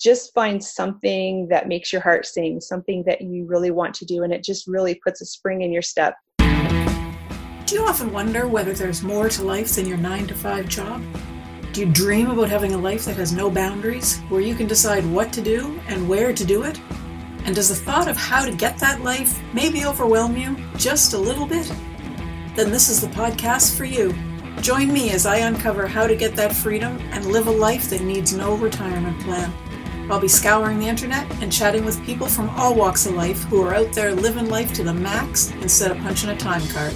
just find something that makes your heart sing, something that you really want to do, and it just really puts a spring in your step. Do you often wonder whether there's more to life than your nine to five job? Do you dream about having a life that has no boundaries, where you can decide what to do and where to do it? And does the thought of how to get that life maybe overwhelm you just a little bit? Then this is the podcast for you. Join me as I uncover how to get that freedom and live a life that needs no retirement plan. I'll be scouring the internet and chatting with people from all walks of life who are out there living life to the max instead of punching a time card.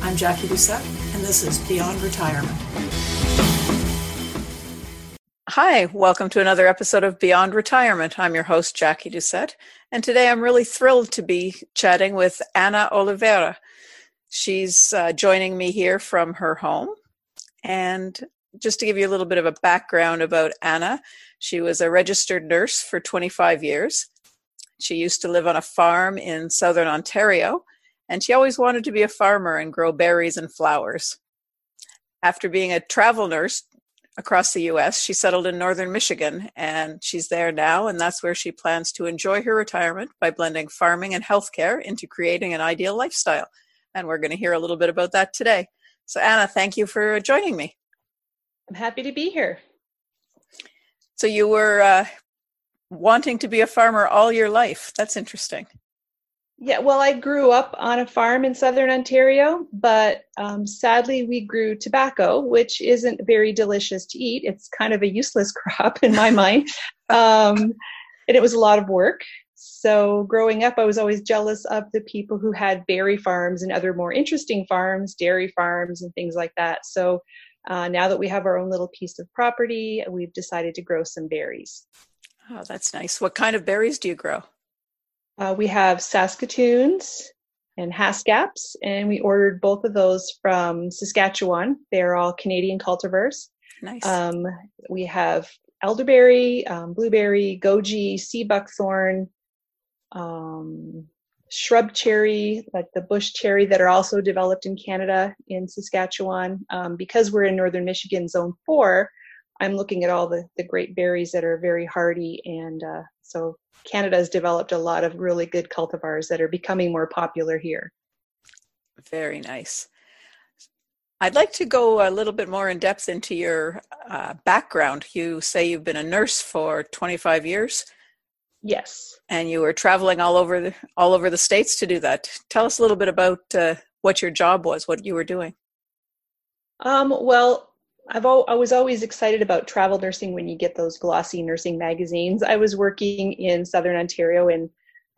I'm Jackie Doucette, and this is Beyond Retirement. Hi, welcome to another episode of Beyond Retirement. I'm your host, Jackie Doucette, and today I'm really thrilled to be chatting with Anna Oliveira. She's uh, joining me here from her home. And just to give you a little bit of a background about Anna, she was a registered nurse for 25 years. She used to live on a farm in southern Ontario, and she always wanted to be a farmer and grow berries and flowers. After being a travel nurse across the US. She settled in northern Michigan and she's there now, and that's where she plans to enjoy her retirement by blending farming and healthcare into creating an ideal lifestyle. And we're going to hear a little bit about that today. So, Anna, thank you for joining me. I'm happy to be here. So, you were uh, wanting to be a farmer all your life. That's interesting. Yeah, well, I grew up on a farm in southern Ontario, but um, sadly, we grew tobacco, which isn't very delicious to eat. It's kind of a useless crop in my mind. Um, and it was a lot of work. So, growing up, I was always jealous of the people who had berry farms and other more interesting farms, dairy farms, and things like that. So, uh, now that we have our own little piece of property, we've decided to grow some berries. Oh, that's nice. What kind of berries do you grow? Uh, we have Saskatoons and Haskaps, and we ordered both of those from Saskatchewan. They're all Canadian cultivars. Nice. Um, we have elderberry, um, blueberry, goji, sea buckthorn, um, shrub cherry, like the bush cherry, that are also developed in Canada in Saskatchewan. Um, because we're in northern Michigan, Zone 4, I'm looking at all the, the great berries that are very hardy and uh, so Canada has developed a lot of really good cultivars that are becoming more popular here. Very nice. I'd like to go a little bit more in depth into your uh, background. You say you've been a nurse for 25 years. Yes. And you were traveling all over the, all over the states to do that. Tell us a little bit about uh, what your job was, what you were doing. Um, well, I've al- I was always excited about travel nursing when you get those glossy nursing magazines. I was working in Southern Ontario in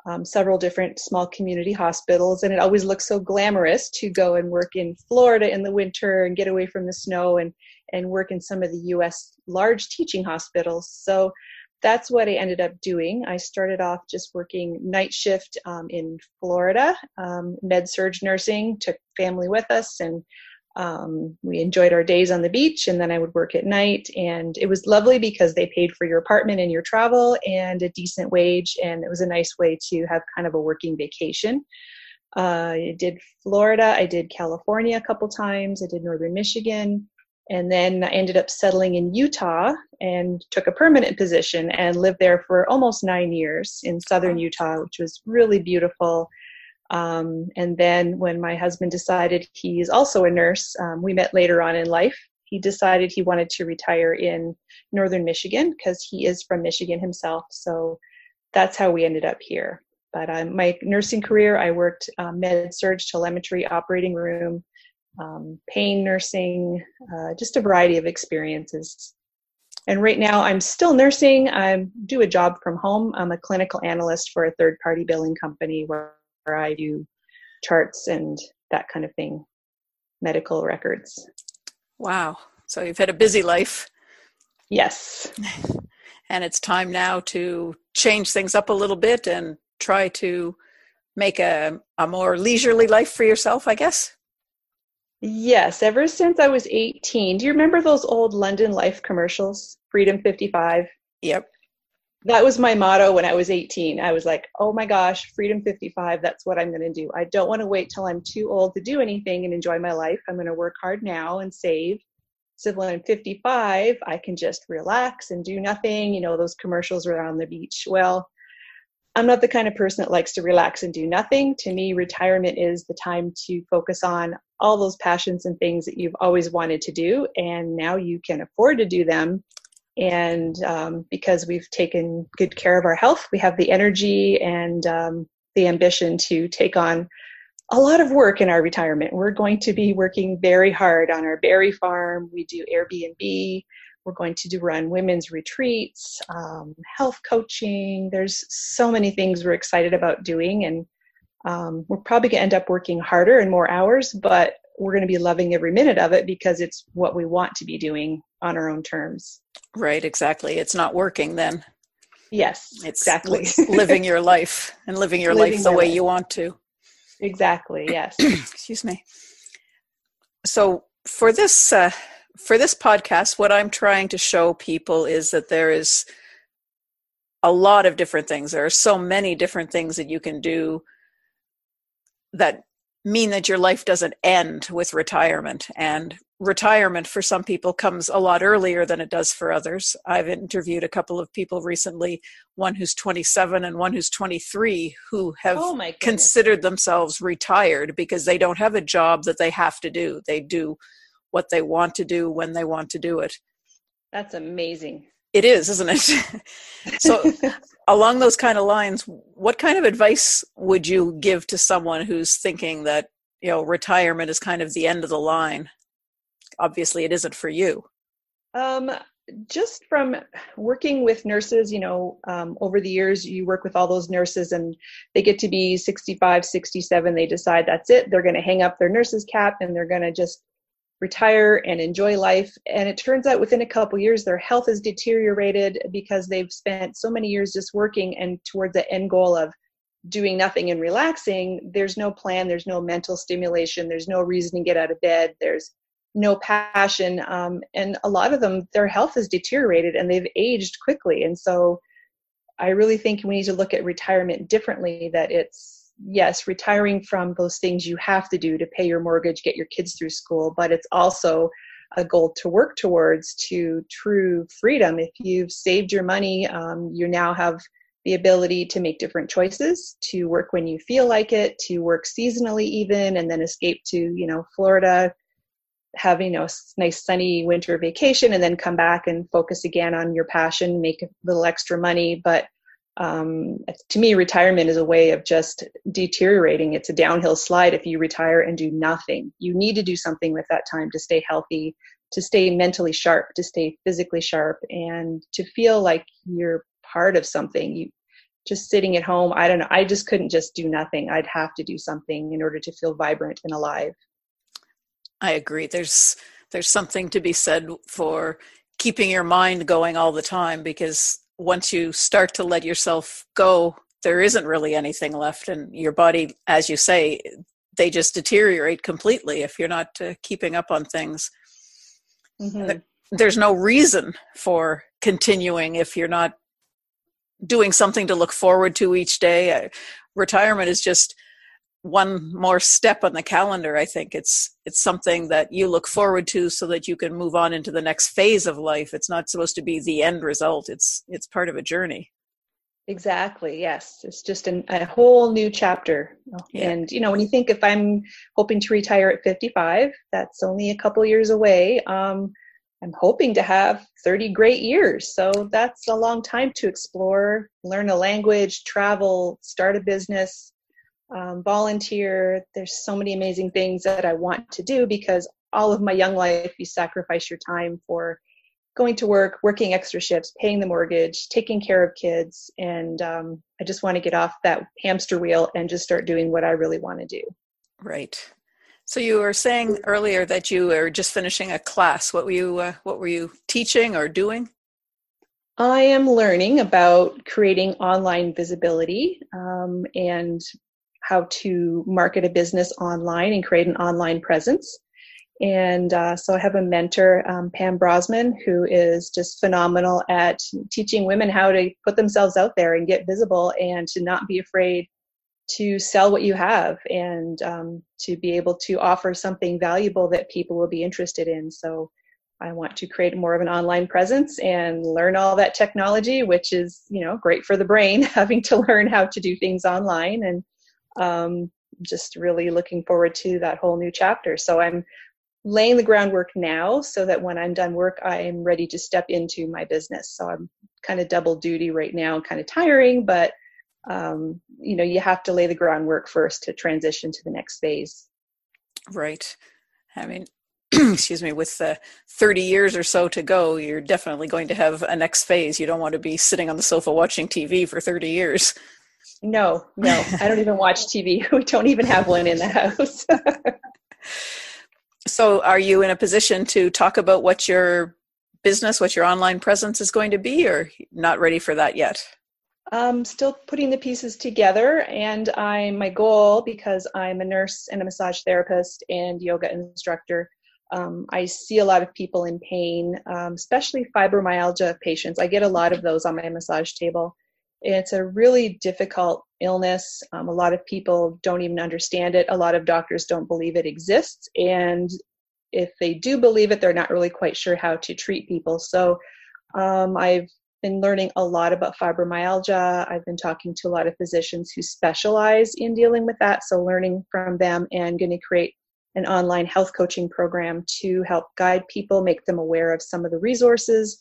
um, several different small community hospitals, and it always looked so glamorous to go and work in Florida in the winter and get away from the snow and and work in some of the U.S. large teaching hospitals. So that's what I ended up doing. I started off just working night shift um, in Florida, um, med surg nursing, took family with us, and um, we enjoyed our days on the beach and then i would work at night. And it was lovely because they paid for your apartment and your travel and a decent wage and it was a nice way to have kind of a working vacation. Uh, i did florida i did california a couple times i did northern michigan and then i ended up settling in utah and took a permanent position and lived there for almost nine years in southern utah which was really beautiful um, and then when my husband decided he's also a nurse, um, we met later on in life. He decided he wanted to retire in northern Michigan because he is from Michigan himself. So that's how we ended up here. But um, my nursing career, I worked um, med surg telemetry, operating room, um, pain nursing, uh, just a variety of experiences. And right now, I'm still nursing. I do a job from home. I'm a clinical analyst for a third party billing company where I do charts and that kind of thing, medical records. Wow. So you've had a busy life. Yes. And it's time now to change things up a little bit and try to make a, a more leisurely life for yourself, I guess. Yes, ever since I was 18. Do you remember those old London Life commercials? Freedom 55? Yep that was my motto when I was 18. I was like, oh my gosh, Freedom 55, that's what I'm going to do. I don't want to wait till I'm too old to do anything and enjoy my life. I'm going to work hard now and save So when I'm 55, I can just relax and do nothing. You know, those commercials are on the beach. Well, I'm not the kind of person that likes to relax and do nothing. To me, retirement is the time to focus on all those passions and things that you've always wanted to do, and now you can afford to do them. And um, because we've taken good care of our health, we have the energy and um, the ambition to take on a lot of work in our retirement. We're going to be working very hard on our berry farm. We do Airbnb. We're going to do run women's retreats, um, health coaching. There's so many things we're excited about doing, and um, we're probably going to end up working harder and more hours, but we're going to be loving every minute of it because it's what we want to be doing on our own terms. Right, exactly. It's not working then. Yes, it's exactly. living your life and living your living life the way life. you want to. Exactly, yes. Excuse me. So for this uh, for this podcast, what I'm trying to show people is that there is a lot of different things. There are so many different things that you can do that mean that your life doesn't end with retirement. And retirement for some people comes a lot earlier than it does for others. I've interviewed a couple of people recently, one who's 27 and one who's 23, who have oh considered themselves retired because they don't have a job that they have to do. They do what they want to do when they want to do it. That's amazing. It is, isn't it? so, along those kind of lines, what kind of advice would you give to someone who's thinking that, you know, retirement is kind of the end of the line? Obviously, it isn't for you. Um, just from working with nurses, you know, um, over the years, you work with all those nurses and they get to be 65, 67. They decide that's it. They're going to hang up their nurse's cap and they're going to just retire and enjoy life. And it turns out within a couple years, their health has deteriorated because they've spent so many years just working and towards the end goal of doing nothing and relaxing. There's no plan, there's no mental stimulation, there's no reason to get out of bed, there's no passion. Um, and a lot of them, their health has deteriorated and they've aged quickly. And so I really think we need to look at retirement differently, that it's yes, retiring from those things you have to do to pay your mortgage, get your kids through school, but it's also a goal to work towards to true freedom. If you've saved your money, um, you now have the ability to make different choices, to work when you feel like it, to work seasonally even, and then escape to, you know, Florida, have, you know, a nice sunny winter vacation, and then come back and focus again on your passion, make a little extra money. But um, to me, retirement is a way of just deteriorating. It's a downhill slide if you retire and do nothing. You need to do something with that time to stay healthy, to stay mentally sharp, to stay physically sharp, and to feel like you're part of something. You just sitting at home, I don't know, I just couldn't just do nothing. I'd have to do something in order to feel vibrant and alive. I agree. There's there's something to be said for keeping your mind going all the time because once you start to let yourself go, there isn't really anything left, and your body, as you say, they just deteriorate completely if you're not uh, keeping up on things. Mm-hmm. There's no reason for continuing if you're not doing something to look forward to each day. Uh, retirement is just one more step on the calendar i think it's it's something that you look forward to so that you can move on into the next phase of life. It's not supposed to be the end result. It's it's part of a journey. Exactly. Yes. It's just an, a whole new chapter. Yeah. and you know when you think if i'm hoping to retire at 55 that's only a couple years away. Um, i'm hoping to have 30 great years. So that's a long time to explore learn a language travel start a business um, volunteer. There's so many amazing things that I want to do because all of my young life, you sacrifice your time for going to work, working extra shifts, paying the mortgage, taking care of kids. And um, I just want to get off that hamster wheel and just start doing what I really want to do. Right. So you were saying earlier that you were just finishing a class. What were you uh, What were you teaching or doing? I am learning about creating online visibility um, and how to market a business online and create an online presence. And uh, so I have a mentor, um, Pam Brosman, who is just phenomenal at teaching women how to put themselves out there and get visible and to not be afraid to sell what you have and um, to be able to offer something valuable that people will be interested in. So I want to create more of an online presence and learn all that technology, which is, you know, great for the brain, having to learn how to do things online and um, just really looking forward to that whole new chapter. So I'm laying the groundwork now so that when I'm done work, I'm ready to step into my business. So I'm kind of double duty right now, kind of tiring, but um, you know, you have to lay the groundwork first to transition to the next phase. Right. I mean, excuse me, with uh, 30 years or so to go, you're definitely going to have a next phase. You don't want to be sitting on the sofa watching TV for 30 years. No, no, I don't even watch TV. We don't even have one in the house. so, are you in a position to talk about what your business, what your online presence is going to be, or not ready for that yet? I'm still putting the pieces together, and I my goal because I'm a nurse and a massage therapist and yoga instructor. Um, I see a lot of people in pain, um, especially fibromyalgia patients. I get a lot of those on my massage table. It's a really difficult illness. Um, a lot of people don't even understand it. A lot of doctors don't believe it exists. And if they do believe it, they're not really quite sure how to treat people. So um, I've been learning a lot about fibromyalgia. I've been talking to a lot of physicians who specialize in dealing with that. So learning from them and going to create an online health coaching program to help guide people, make them aware of some of the resources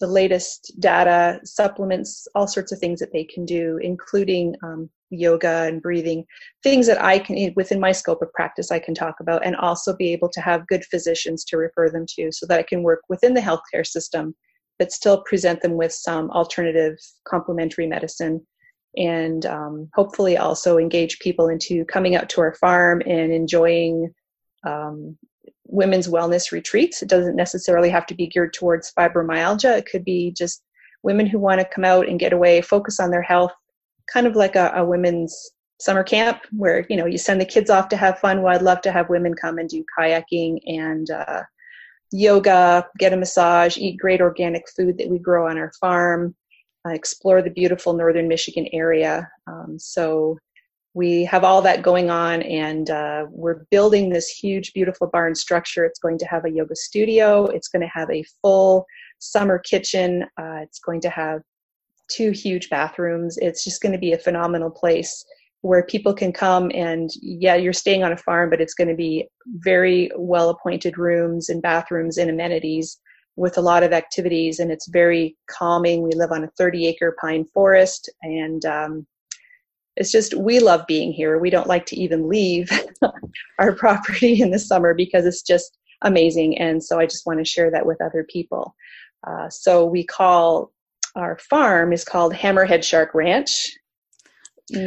the latest data, supplements, all sorts of things that they can do, including um, yoga and breathing, things that I can, within my scope of practice, I can talk about, and also be able to have good physicians to refer them to so that I can work within the healthcare system, but still present them with some alternative complementary medicine. And um, hopefully also engage people into coming out to our farm and enjoying um, women's wellness retreats. It doesn't necessarily have to be geared towards fibromyalgia. It could be just women who want to come out and get away, focus on their health, kind of like a, a women's summer camp where you know you send the kids off to have fun. Well, I'd love to have women come and do kayaking and uh, yoga, get a massage, eat great organic food that we grow on our farm, uh, explore the beautiful northern Michigan area. Um, so we have all that going on and uh, we're building this huge beautiful barn structure. It's going to have a yoga studio. It's going to have a full summer kitchen. Uh, it's going to have two huge bathrooms. It's just going to be a phenomenal place where people can come and yeah you're staying on a farm but it's going to be very well appointed rooms and bathrooms and amenities with a lot of activities and it's very calming. We live on a 30 acre pine forest and um, it's just we love being here. We don't like to even leave our property in the summer because it's just amazing. And so I just want to share that with other people. Uh, so we call our farm is called Hammerhead Shark Ranch.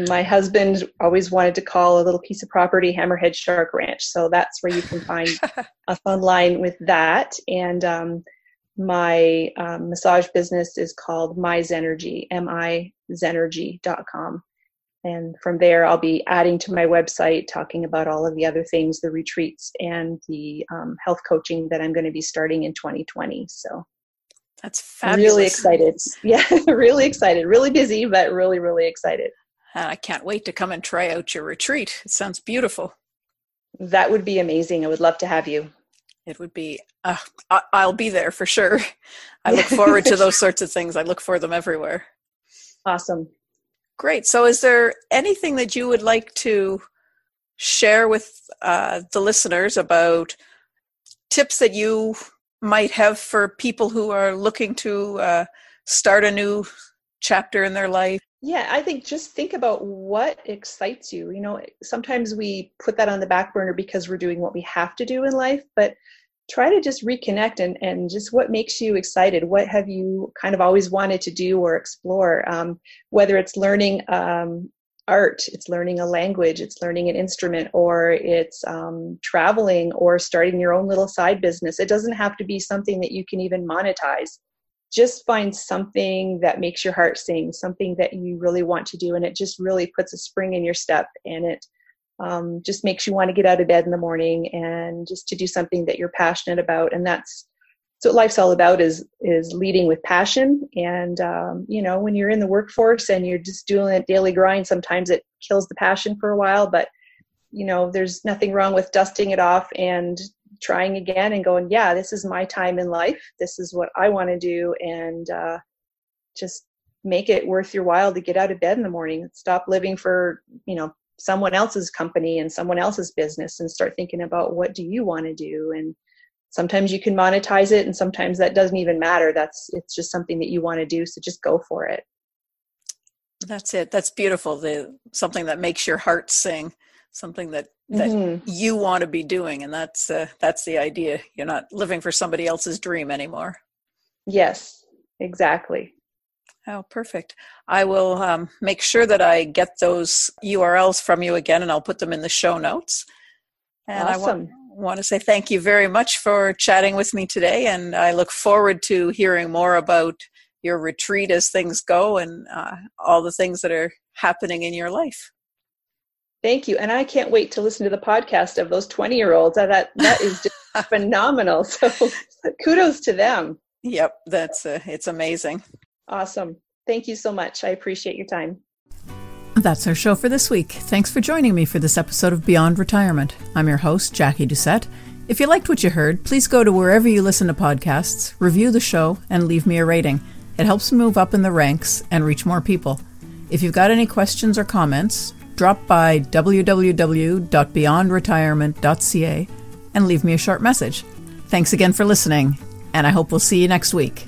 My husband always wanted to call a little piece of property Hammerhead Shark Ranch. So that's where you can find us online with that. And um, my um, massage business is called My Zenergy, M-I Zenergy.com and from there i'll be adding to my website talking about all of the other things the retreats and the um, health coaching that i'm going to be starting in 2020 so. That's fabulous. really excited. Yeah really excited. Really busy but really really excited. I can't wait to come and try out your retreat. It sounds beautiful. That would be amazing. I would love to have you. It would be uh, i'll be there for sure. I look forward to those sorts of things. I look for them everywhere. Awesome Great. So, is there anything that you would like to share with uh, the listeners about tips that you might have for people who are looking to uh, start a new chapter in their life? Yeah, I think just think about what excites you. You know, sometimes we put that on the back burner because we're doing what we have to do in life, but try to just reconnect and, and just what makes you excited. What have you kind of always wanted to do or explore? Um, whether it's learning um, art it's learning a language it's learning an instrument or it's um, traveling or starting your own little side business. It doesn't have to be something that you can even monetize. Just find something that makes your heart sing something that you really want to do and it just really puts a spring in your step and it um, just makes you want to get out of bed in the morning and just to do something that you're passionate about and that's what life's all about is is leading with passion and um, you know when you're in the workforce and you're just doing a daily grind sometimes it kills the passion for a while but you know there's nothing wrong with dusting it off and trying again and going, yeah, this is my time in life. This is what I want to do. And uh, just make it worth your while to get out of bed in the morning. Stop living for, you know, someone else's company and someone else's business and start thinking about what do you want to do? And sometimes you can monetize it and sometimes that doesn't even matter. That's it's just something that you want to do so just go for it. That's it. That's beautiful the something that makes your heart sing something that that mm-hmm. you want to be doing and that's uh, that's the idea. You're not living for somebody else's dream anymore. Yes exactly Oh, perfect. I will um, make sure that I get those URLs from you again and I'll put them in the show notes. And awesome. I want, want to say thank you very much for chatting with me today. And I look forward to hearing more about your retreat as things go and uh, all the things that are happening in your life. Thank you. And I can't wait to listen to the podcast of those 20 year olds. That, that is just phenomenal. So kudos to them. Yep, that's uh, it's amazing. Awesome. Thank you so much. I appreciate your time. That's our show for this week. Thanks for joining me for this episode of Beyond Retirement. I'm your host, Jackie Doucette. If you liked what you heard, please go to wherever you listen to podcasts, review the show, and leave me a rating. It helps me move up in the ranks and reach more people. If you've got any questions or comments, drop by www.beyondretirement.ca and leave me a short message. Thanks again for listening, and I hope we'll see you next week.